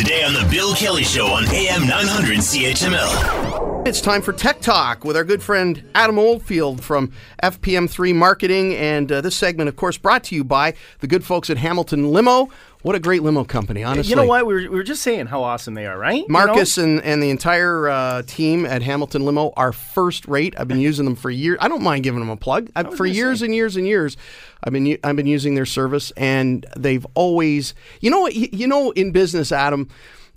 Today on The Bill Kelly Show on AM 900 CHML. It's time for Tech Talk with our good friend Adam Oldfield from FPM3 Marketing. And uh, this segment, of course, brought to you by the good folks at Hamilton Limo. What a great limo company, honestly. You know what? We were, we were just saying how awesome they are, right? You Marcus know? and, and the entire uh, team at Hamilton Limo are first rate. I've been using them for years. I don't mind giving them a plug. I, for years say. and years and years, I've been I've been using their service, and they've always, you know, what? you you know, in business, Adam,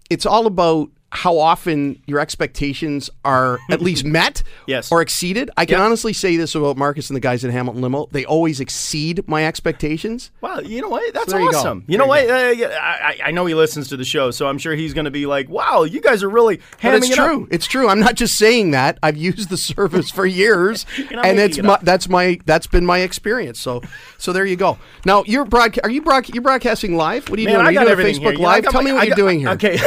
it's all about how often your expectations are at least met Yes. or exceeded. I can Yep. honestly say this about Marcus and the guys at Hamilton Limo. They always exceed my expectations. Wow, you know what? That's you go. awesome. You, There know you what? Uh, yeah, I, I know he listens to the show, so I'm sure he's going to be like, "Wow, you guys are really hamming it's it up." true. It's true. I'm not just saying that. I've used the service for years, and it's it my, that's my that's been my experience. So, so there you go. Now you're broad. Are you broad, You're broadcasting live? What are you Man, doing? Are I you got doing everything Facebook here. You know, Live? Tell my- me what I you're got- doing here. Okay.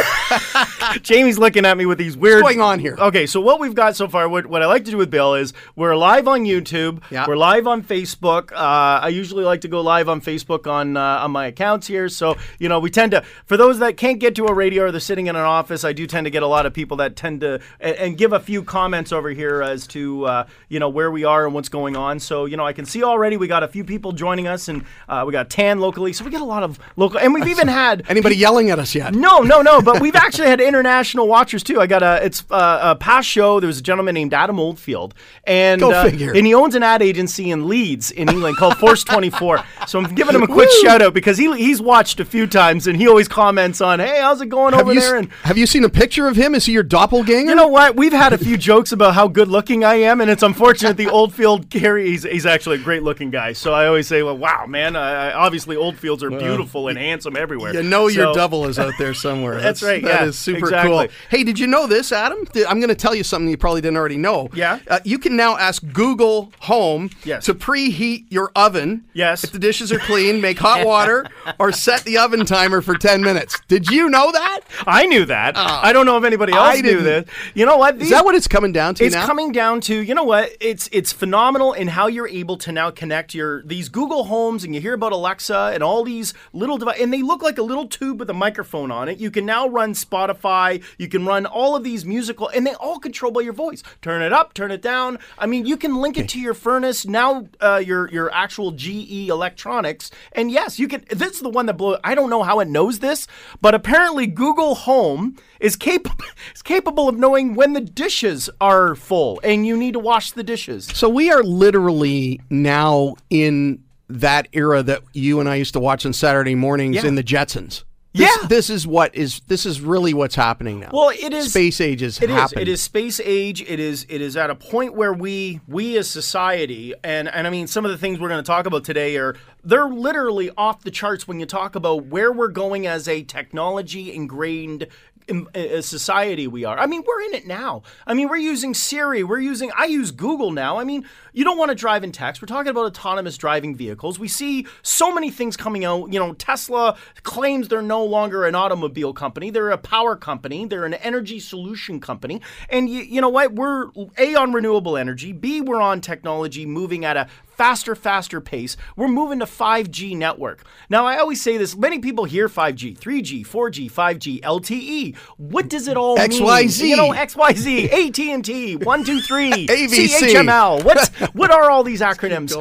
Jamie's looking at me with these weird. What's going on here? Okay, so what we've got so far, what, what I like to do with Bill is we're live on YouTube. Yeah. We're live on Facebook. Uh, I usually like to go live on Facebook on uh, on my accounts here. So you know, we tend to for those that can't get to a radio or they're sitting in an office, I do tend to get a lot of people that tend to and, and give a few comments over here as to uh, you know where we are and what's going on. So you know, I can see already we got a few people joining us, and uh, we got Tan locally, so we get a lot of local, and we've even had Anybody yelling at us yet? no, no, no. But we've actually had international watchers too. I got a it's uh, a past show. There was a gentleman named Adam Oldfield, and Go uh, figure. and he owns an ad agency in Leeds, in England, called Force Twenty Four. So I'm giving him a quick shout out because he he's watched a few times, and he always comments on, "Hey, how's it going Have over you there?" And have you seen a picture of him? Is he your doppelganger? you know what? We've had a few jokes about how good looking I am, and it's unfortunate the Oldfield Gary, he's, he's actually a great looking guy. So I always say, well, wow, man, I, I, obviously Oldfields are beautiful and handsome everywhere. You know your double is out there somewhere. That's right, That yeah, is super exactly. cool. Hey, did you know this, Adam? I'm going to tell you something you probably didn't already know. Yeah? Uh, you can now ask Google Home Yes. to preheat your oven. Yes. If the dishes are clean, make hot water, or set the oven timer for 10 minutes. Did you know that? I knew that. I don't know if anybody else. I knew this. You know what? Is that what it's coming down to it's now? coming down to you know what it's it's phenomenal in how you're able to now connect your these Google Homes and you hear about Alexa and all these little devices and they look like a little tube with a microphone on it. You can now run Spotify, you can run all of these musical and they all control by your voice. Turn it up, turn it down. I mean, you can link it to your furnace now uh, your your actual GE electronics and yes, you can this is the one that blew I don't know how it knows this, but apparently Google Home is capable is capable of knowing when the dishes are full and you need to wash the dishes. So we are literally now in that era that you and I used to watch on Saturday mornings Yeah. in the Jetsons. This, Yeah. this is what is this is really what's happening now. Well, it is space age is It is. happening. It is space age. It is. It is at a point where we, we as society, and and I mean, some of the things we're going to talk about today are they're literally off the charts when you talk about where we're going as a technology ingrained. in- society we are. I mean, we're in it now. I mean, we're using Siri. We're using. I use Google now. I mean, you don't want to drive in text. We're talking about autonomous driving vehicles. We see so many things coming out. You know, Tesla claims they're no longer an automobile company. They're a power company. They're an energy solution company. And you, you know what? We're A, on renewable energy. B, we're on technology moving at a faster, faster pace. We're moving to 5G network. Now, I always say this many people hear 5G, 3G, 4G, 5G, LTE. What does it all XYZ. mean? You know, XYZ, AT&T, 123, AVC. CHML. What's, what are all these acronyms?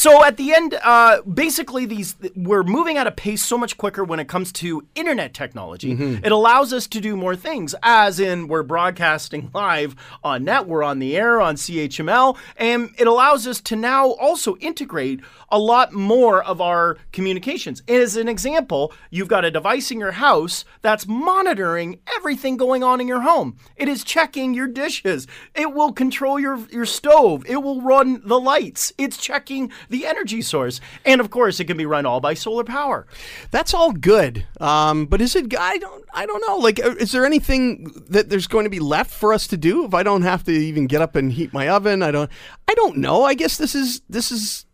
So at the end, uh, basically, these we're moving at a pace so much quicker when it comes to internet technology. Mm-hmm. It allows us to do more things, as in we're broadcasting live on net, we're on the air on CHML, and it allows us to now also integrate a lot more of our communications. As an example, you've got a device in your house that's monitoring everything going on in your home. It is checking your dishes. It will control your your stove. It will run the lights. It's checking the energy source, and of course, it can be run all by solar power. That's all good, um, but is it? I don't. I don't know. Like, uh, is there anything that there's going to be left for us to do if I don't have to even get up and heat my oven? I don't. I don't know. I guess this is this is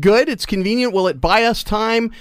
good. It's convenient. Will it buy us time?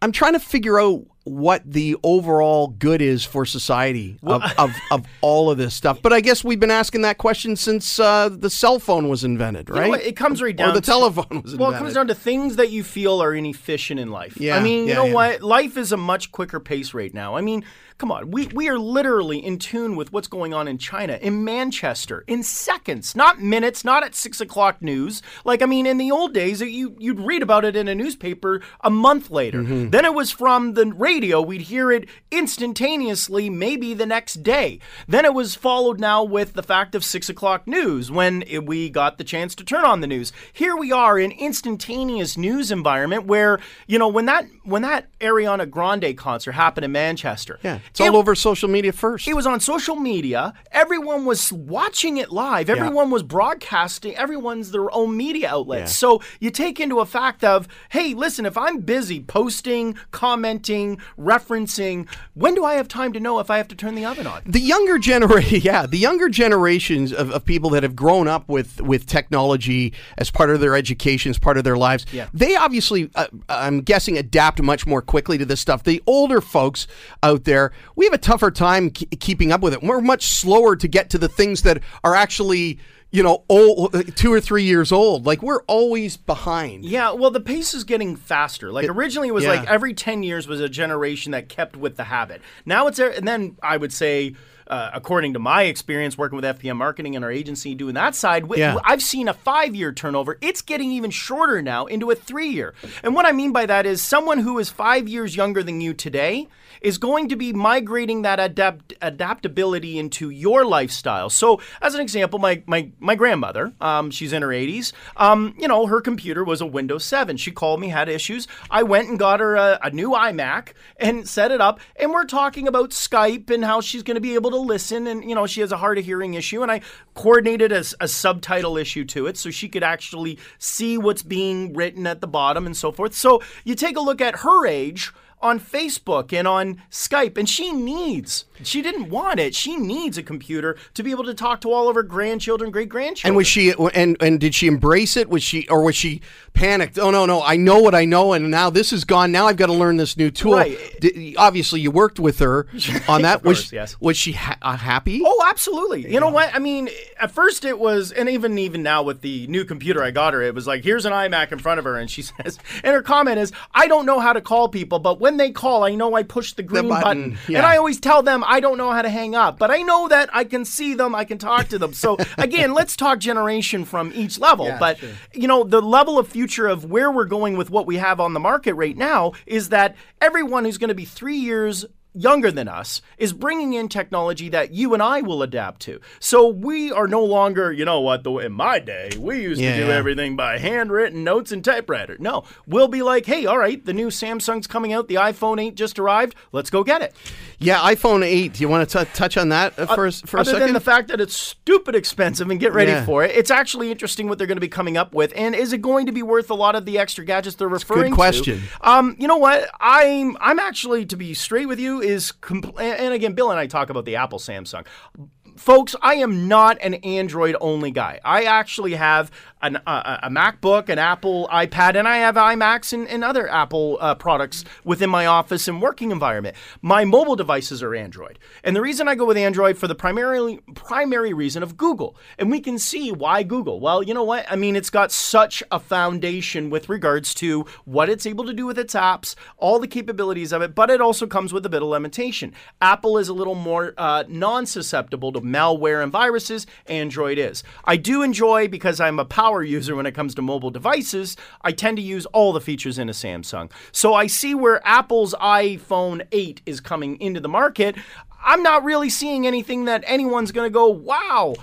I'm trying to figure out what the overall good is for society of, of, of all of this stuff. But I guess we've been asking that question since uh, the cell phone was invented, You know right? It comes right down or the to- telephone was Well, it comes down to things that you feel are inefficient in life. Yeah, I mean, you know yeah. what? Life is a much quicker pace right now. I mean, come on. We, we are literally in tune with what's going on in China, in Manchester, in seconds, not minutes, not at six o'clock news. Like, I mean, in the old days, you, you'd read about it in a newspaper a month later. Mm-hmm. Then it was from the radio. We'd hear it instantaneously, maybe the next day. Then it was followed now with the fact of six o'clock news when it, we got the chance to turn on the news. Here we are in instantaneous news environment where you know when that when that Ariana Grande concert happened in Manchester. yeah, it's it- all over social media first. it was on social media. Everyone was watching it live. Everyone was broadcasting. Everyone's their own media outlet. Yeah. So you take into a fact of, hey, listen, if I'm busy posting, commenting, referencing, when do I have time to know if I have to turn the oven on? the younger generation, yeah, the younger generations of, of people that have grown up with with technology as part of their education, as part of their lives, Yeah. they obviously, uh, I'm guessing, adapt much more quickly to this stuff. The older folks out there, we have a tougher time ke- keeping up with it. We're much slower to get to the things that are actually. You know, old, two or three years old. Like we're always behind. Yeah, well, the pace is getting faster. Like originally, it was yeah. like every ten years was a generation that kept with the habit. Now it's, er, and then I would say. Uh, according to my experience working with FPM marketing and our agency doing that side, Yeah. I've seen a five year turnover. It's getting even shorter now into a three year. And what I mean by that is someone who is five years younger than you today is going to be migrating that adapt- adaptability into your lifestyle. So, as an example, my my my grandmother, um, she's in her 80s. Um, you know, her computer was a Windows 7. She called me, had issues. I went and got her a, a new iMac and set it up. And we're talking about Skype and how she's going to be able to listen. And you know, she has a hard of hearing issue, and I coordinated a, a subtitle issue to it so she could actually see what's being written at the bottom and so forth. So you take a look at her age on Facebook and on Skype, and she needs, she didn't want it. She needs a computer to be able to talk to all of her grandchildren, great grandchildren. And was she and and did she embrace it? Was she or was she panicked? Oh no, no, I know what I know, and now this is gone. Now I've got to learn this new tool. Right. Obviously, you worked with her on that. Of was course, yes. was she ha- uh, happy? Oh, absolutely. You know what? I mean, at first it was, and even even now with the new computer I got her, it was like, here's an iMac in front of her, and she says, and her comment is, I don't know how to call people, but when they call, I know I push the green button, button, yeah. and I always tell them I don't know how to hang up, but I know that I can see them, I can talk to them. So again, let's talk generation from each level. but you know, the level of future of where we're going with what we have on the market right now is that everyone who's going to be three years younger than us is bringing in technology that you and I will adapt to. So we are no longer, you know what, the in my day, we used Yeah, to do yeah. everything by handwritten notes and typewriter. No, we'll be like, "Hey, all right, the new Samsung's coming out, the iPhone 8 just arrived. Let's go get it." Yeah, iPhone eight. Do you want to touch on that uh, for a, for a Other than the fact that it's stupid expensive and get ready Yeah. for it, it's actually interesting what they're going to be coming up with. And is it going to be worth a lot of the extra gadgets they're referring question. to? Question. Um, you know what? I'm I'm actually to be straight with you is compl- and and again, Bill and I talk about the Apple Samsung. Folks, I am not an Android only guy. I actually have an, uh, a MacBook, an Apple iPad, and I have iMacs and, and other Apple uh, products within my office and working environment. My mobile devices are Android. And the reason I go with Android for the primarily primary reason of Google. And we can see why Google. Well, you know what? I mean, it's got such a foundation with regards to what it's able to do with its apps, all the capabilities of it, but it also comes with a bit of limitation. Apple is a little more uh, non susceptible to malware and viruses. Android is. I do enjoy, because I'm a power user when it comes to mobile devices, I tend to use all the features in a Samsung. So I see where Apple's iPhone 8 is coming into the market. I'm not really seeing anything that anyone's going to go, wow.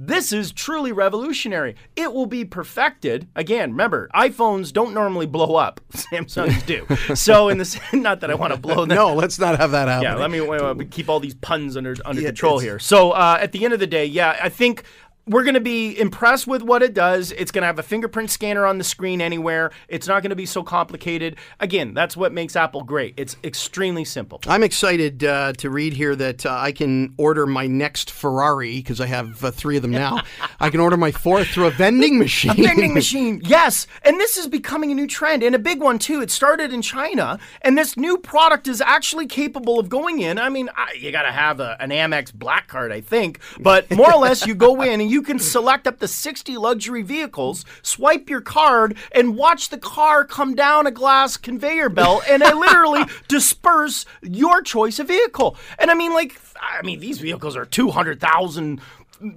This is truly revolutionary. It will be perfected. Again, remember, iPhones don't normally blow up. Samsungs do. So, in the not that I want to blow them. no, let's not have that happen. Yeah, let me uh, keep all these puns under under Yeah, control here. So, uh, at the end of the day, yeah, I think we're going to be impressed with what it does. It's going to have a fingerprint scanner on the screen anywhere. It's not going to be so complicated. Again, that's what makes Apple great. It's extremely simple. I'm excited uh, to read here that uh, I can order my next Ferrari because I have uh, three of them now. I can order my fourth through a vending machine. A vending machine, yes. And this is becoming a new trend and a big one too. It started in China, and this new product is actually capable of going in. I mean, I, you got to have a, an Amex Black Card, I think, but more or less, you go in and you can select up to 60 luxury vehicles, swipe your card, and watch the car come down a glass conveyor belt, and it literally disperse your choice of vehicle. And I mean, like, I mean, these vehicles are 200,000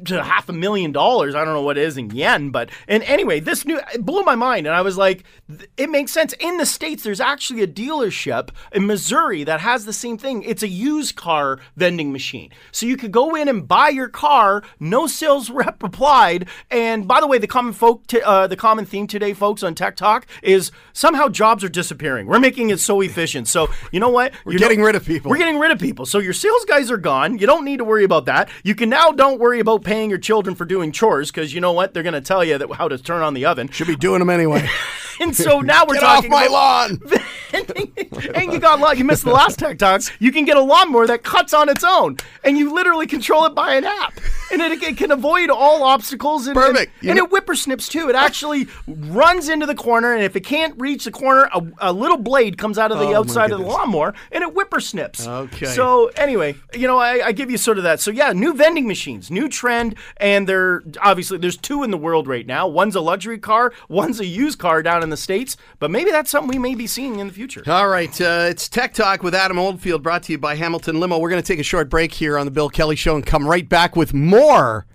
to half a million dollars. I don't know what it is in yen, but and anyway, this new it blew my mind, and I was like, it makes sense. In the states, there's actually a dealership in Missouri that has the same thing. It's a used car vending machine, so you could go in and buy your car, no sales rep applied. And by the way, the common folk, t- uh, the common theme today, folks, on Tech Talk is somehow jobs are disappearing. We're making it so efficient. So you know what? We're getting rid of people. We're getting rid of people. So your sales guys are gone. You don't need to worry about that. You can now don't worry about paying your children for doing chores because you know what? They're going to tell you that how to turn on the oven. Should be doing them anyway. and so now we're Get off my about- lawn. and you got lawn. You missed the last tech talk. You can get a lawnmower that cuts on its own, and you literally control it by an app, and it, it can avoid all obstacles. And, Perfect. And, and know- it whippersnips too. It actually runs into the corner, and if it can't reach the corner, a, a little blade comes out of the Oh, outside of the lawnmower, and it whippersnips. Okay. So anyway, you know, I, I give you sort of that. So yeah, new vending machines, new trend, and they're obviously there's two in the world right now. One's a luxury car, one's a used car down in the states. But maybe that's something we may be seeing in the future. All right, uh, it's Tech Talk with Adam Oldfield, brought to you by Hamilton Limo. We're going to take a short break here on the Bill Kelly Show and come right back with more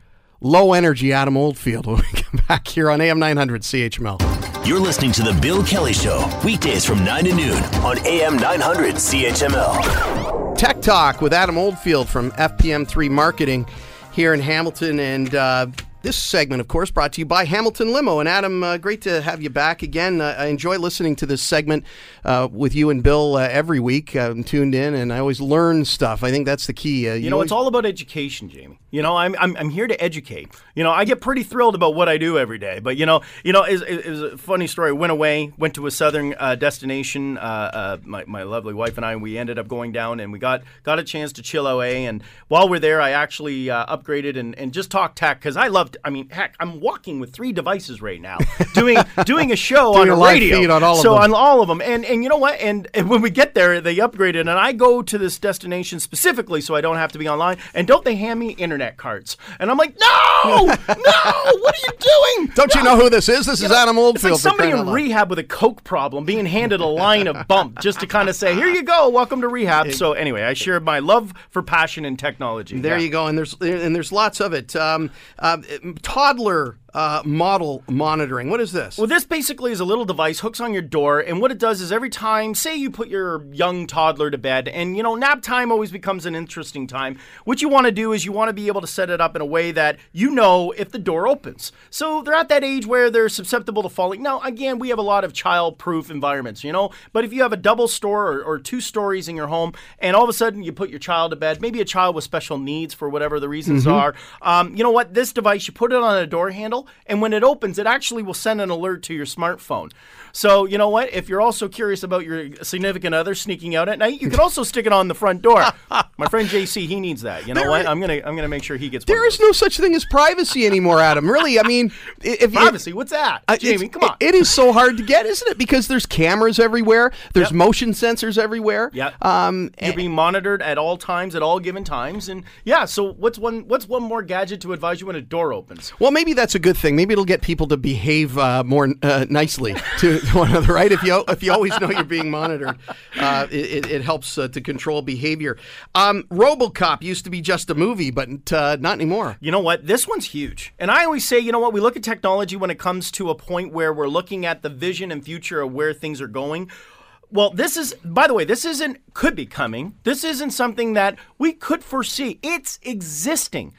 low energy Adam Oldfield when we come back here on AM 900 CHML. You're listening to The Bill Kelly Show, weekdays from 9 to noon on AM 900 CHML. Tech Talk with Adam Oldfield from FPM3 Marketing here in Hamilton. And uh, this segment, of course, brought to you by Hamilton Limo. And Adam, uh, great to have you back again. Uh, I enjoy listening to this segment uh, with you and Bill uh, every week. I'm tuned in and I always learn stuff. I think that's the key. Uh, You know, always- it's all about education, Jamie. You know, I'm, I'm, I'm here to educate. You know, I get pretty thrilled about what I do every day. But you know, you know, it, it, was a funny story. I went away, went to a southern uh, destination. Uh, uh, my, my lovely wife and I, we ended up going down, and we got got a chance to chill away. And while we're there, I actually uh, upgraded and, and just talked tech because I loved. I mean, heck, I'm walking with three devices right now, doing doing a show Doing on a live radio. feed on all of so on all of them. And and you know what? And, and when we get there, they upgraded, and I go to this destination specifically so I don't have to be online. And don't they hand me internet cards? And I'm like, no, no, what are you doing? Don't you know who this is? This is Adam It's Oldfield. like somebody in rehab with a coke problem being handed a line of bump just to kind of say, "Here you go, welcome to rehab." So anyway, I share my love for passion and technology. There Yeah. you go, and there's and there's lots of it. Um, uh, toddler uh, model monitoring. What is this? Well, this basically is a little device hooks on your door, and what it does is every time, say you put your young toddler to bed, and you know nap time always becomes an interesting time. What you want to do is you want to be able to set it up in a way that you know if the door opens. So they're at that age where they're susceptible to falling. Now, again, we have a lot of child-proof environments, you know, but if you have a double store or, or two stories in your home, and all of a sudden you put your child to bed, maybe a child with special needs for whatever the reasons are, um, you know what? This device, you put it on a door handle, and when it opens, it actually will send an alert to your smartphone. So, you know what? If you're also curious about your significant other sneaking out at night, you can also stick it on the front door. My friend JC, he needs that. You know There what? is- I'm gonna I'm gonna make sure he gets There is no such thing as privacy anymore, Adam. Really, I mean, if privacy. What's that, it's- Jamie? Come on. it- it is so hard to get, isn't it? Because there's cameras everywhere. There's Yep. motion sensors everywhere. Yep. Um, You're being monitored at all times, at all given times, and yeah. So what's one what's one more gadget to advise you when a door opens? well, maybe that's a good thing. Maybe it'll get people to behave uh, more uh, nicely to one another, right? If you if you always know you're being monitored, uh, it, it- helps uh, to control behavior. Um, RoboCop used to be just a movie, but uh, not anymore. You know what? This one's huge. And I always say, you know what? We look at technology when it comes to a point where we're looking at the vision and future of where things are going. Well, this is, by the way, this isn't, could be coming. This isn't something that we could foresee. It's existing.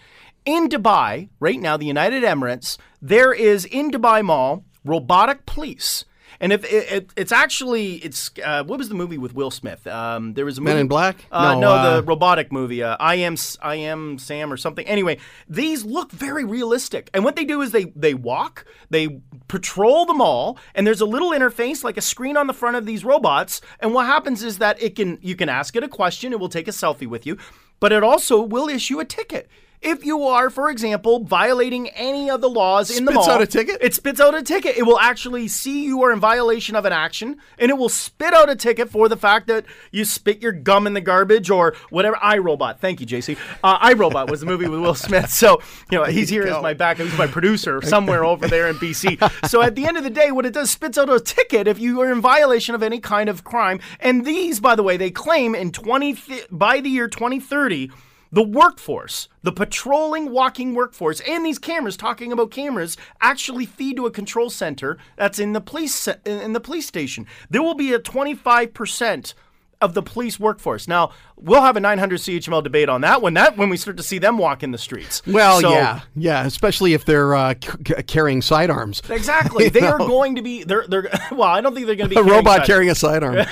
In Dubai, right now, the United Emirates, there is in Dubai Mall robotic police. And if it, it, it's actually it's uh, what was the movie with Will Smith? Um, there was a movie, Men in Black? Uh, No, no, uh, the robotic movie. Uh, I am I am Sam or something. Anyway, these look very realistic. And what they do is they they walk, they patrol the mall, and there's a little interface like a screen on the front of these robots. And what happens is that it can you can ask it a question, it will take a selfie with you, but it also will issue a ticket. If you are, for example, violating any of the laws in the. It Spits out a ticket? It spits out a ticket. It will actually see you are in violation of an action, and it will spit out a ticket for the fact that you spit your gum in the garbage or whatever. iRobot. Thank you, JC. Uh, iRobot was the movie with Will Smith. So you know he's here as my back. He's my producer somewhere over there in BC. So at the end of the day, what it does spits out a ticket if you are in violation of any kind of crime. And these, by the way, they claim in twenty th- by the year twenty thirty the workforce, the patrolling walking workforce, and these cameras talking about cameras actually feed to a control center that's in the police in the police station. There will be a 25% of the police workforce. Now, we'll have a 900 CHML debate on that when that when we start to see them walk in the streets. Well, So- yeah, yeah, especially if they're uh, c- carrying sidearms. Exactly. They are going to be they're they're well, I don't think they're going to be A carrying robot side- carrying a sidearm.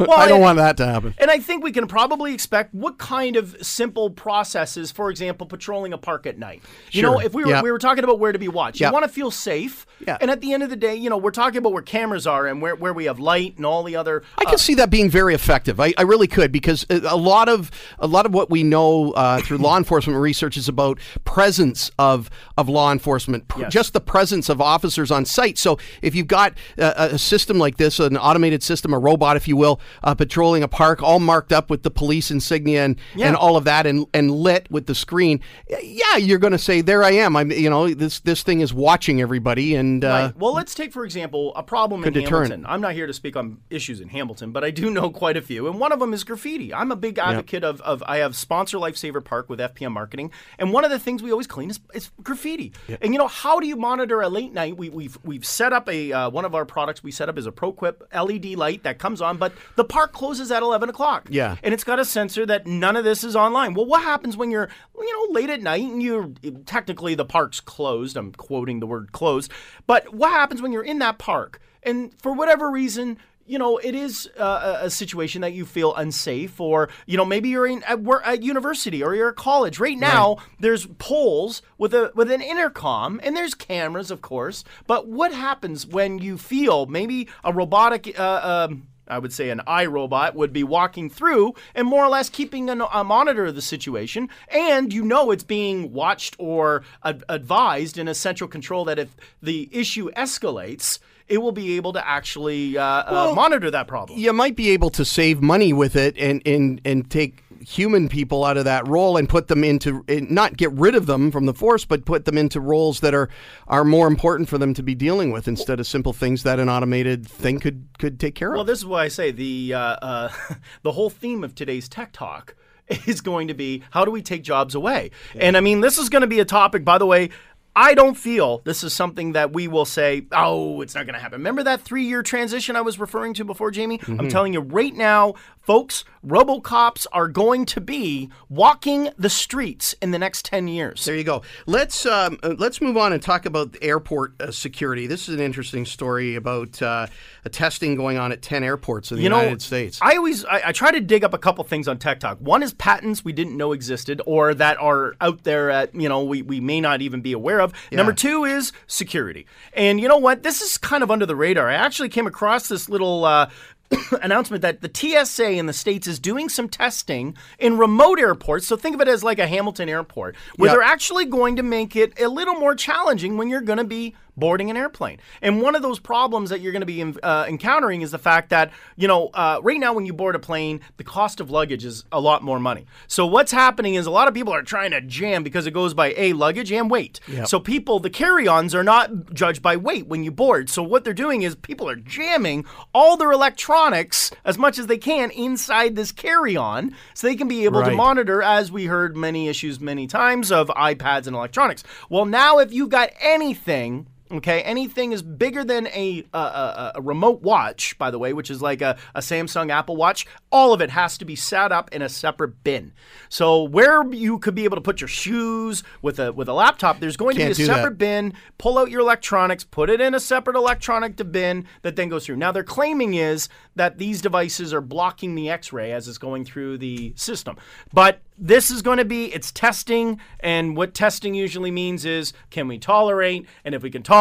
Well, I don't and- want that to happen. And I think we can probably expect what kind of simple processes, for example, patrolling a park at night. You know, if we were Yeah. we were talking about where to be watched, Yeah. you want to feel safe. Yeah. And at the end of the day, you know, we're talking about where cameras are and where, where we have light and all the other. I can see that being very effective. I, I really could because a lot of a lot of what we know uh, through law enforcement research is about presence of of law enforcement, pr- Yes. just the presence of officers on site. So if you've got a, a system like this, an automated system, a robot, if you will, uh, patrolling a park, all marked up with the police insignia and, Yeah. and all of that, and and lit with the screen, yeah, you're going to say, "There I am." I'm, you know, this this thing is watching everybody, and uh, Right. Well, let's take for example a problem in. Hamilton. I'm not here to speak on issues in Hamilton, but I do know quite a few, and one of them is graffiti. I'm a big advocate of, of I have sponsor Lifesaver Park with FPM Marketing, and one of the things we always clean is, is graffiti. And you know how do you monitor a late night? We, we've we've set up a uh, one of our products we set up is a ProQuip LED light that comes on, but the park closes at 11 o'clock. Yeah. and it's got a sensor that none of this is online. Well, what happens when you're you know late at night and you're technically the park's closed? I'm quoting the word closed, but what happens when you're in that park and for whatever reason? You know, it is uh, a situation that you feel unsafe, or you know, maybe you're in at, work, at university or you're at college. Right now, there's poles with a with an intercom, and there's cameras, of course. But what happens when you feel maybe a robotic uh, um, I would say an iRobot would be walking through and more or less keeping an, a monitor of the situation, and you know it's being watched or ad- advised in a central control that if the issue escalates, it will be able to actually uh, uh, monitor that problem. you might be able to save money with it and and and take human people out of that role and put them into not get rid of them from the force but put them into roles that are are more important for them to be dealing with instead of simple things that an automated thing could could take care of. Well, this is why I say the uh, uh, the whole theme of today's tech talk is going to be how do we take jobs away? And I mean, this is going to be a topic. By the way. I don't feel this is something that we will say, oh, it's not going to happen. Remember that three year transition I was referring to before, Jamie? I'm telling you right now, folks, Robocops are going to be walking the streets in the next 10 years. there you go. Let's um, uh, let's move on and talk about airport uh, security. This is an interesting story about uh, a testing going on at ten airports in the you know, United States. I always I, I try to dig up a couple things on Tech Talk. One is patents we didn't know existed or that are out there at you know we, we may not even be aware of. Number two is security. And you know what? This is kind of under the radar. I actually came across this little uh, announcement that the TSA in the states is doing some testing in remote airports. So think of it as like a Hamilton airport, where Yep. they're actually going to make it a little more challenging when you're going to be boarding an airplane. And one of those problems that you're going to be uh, encountering is the fact that, you know, uh, right now when you board a plane, the cost of luggage is a lot more money. So what's happening is a lot of people are trying to jam because it goes by A, luggage and weight. So people, the carry ons are not judged by weight when you board. So what they're doing is people are jamming all their electronics as much as they can inside this carry on so they can be able to monitor, as we heard many issues many times, of iPads and electronics. Well, now if you've got anything Okay, anything is bigger than a, a, a, a remote watch, by the way, which is like a, a Samsung Apple Watch. All of it has to be set up in a separate bin. So where you could be able to put your shoes with a with a laptop, there's going Can't to be a that. separate bin. Pull out your electronics, put it in a separate electronic to bin that then goes through. Now their claiming is that these devices are blocking the X-ray as it's going through the system, but this is going to be it's testing and what testing usually means is can we tolerate and if we can tolerate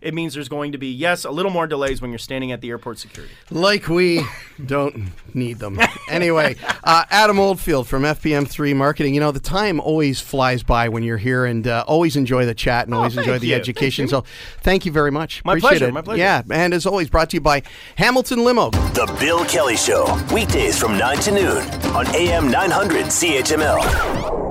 it means there's going to be yes a little more delays when you're standing at the airport security Like we don't need them. Anyway, uh, Adam Oldfield from FPM3 Marketing. You know, the time always flies by when you're here and uh, always enjoy the chat and always Oh, thank enjoy the you. education. So thank you very much. My Appreciate pleasure, it. my pleasure. Yeah, and as always, brought to you by Hamilton Limo. The Bill Kelly Show, weekdays from 9 to noon on AM 900 CHML.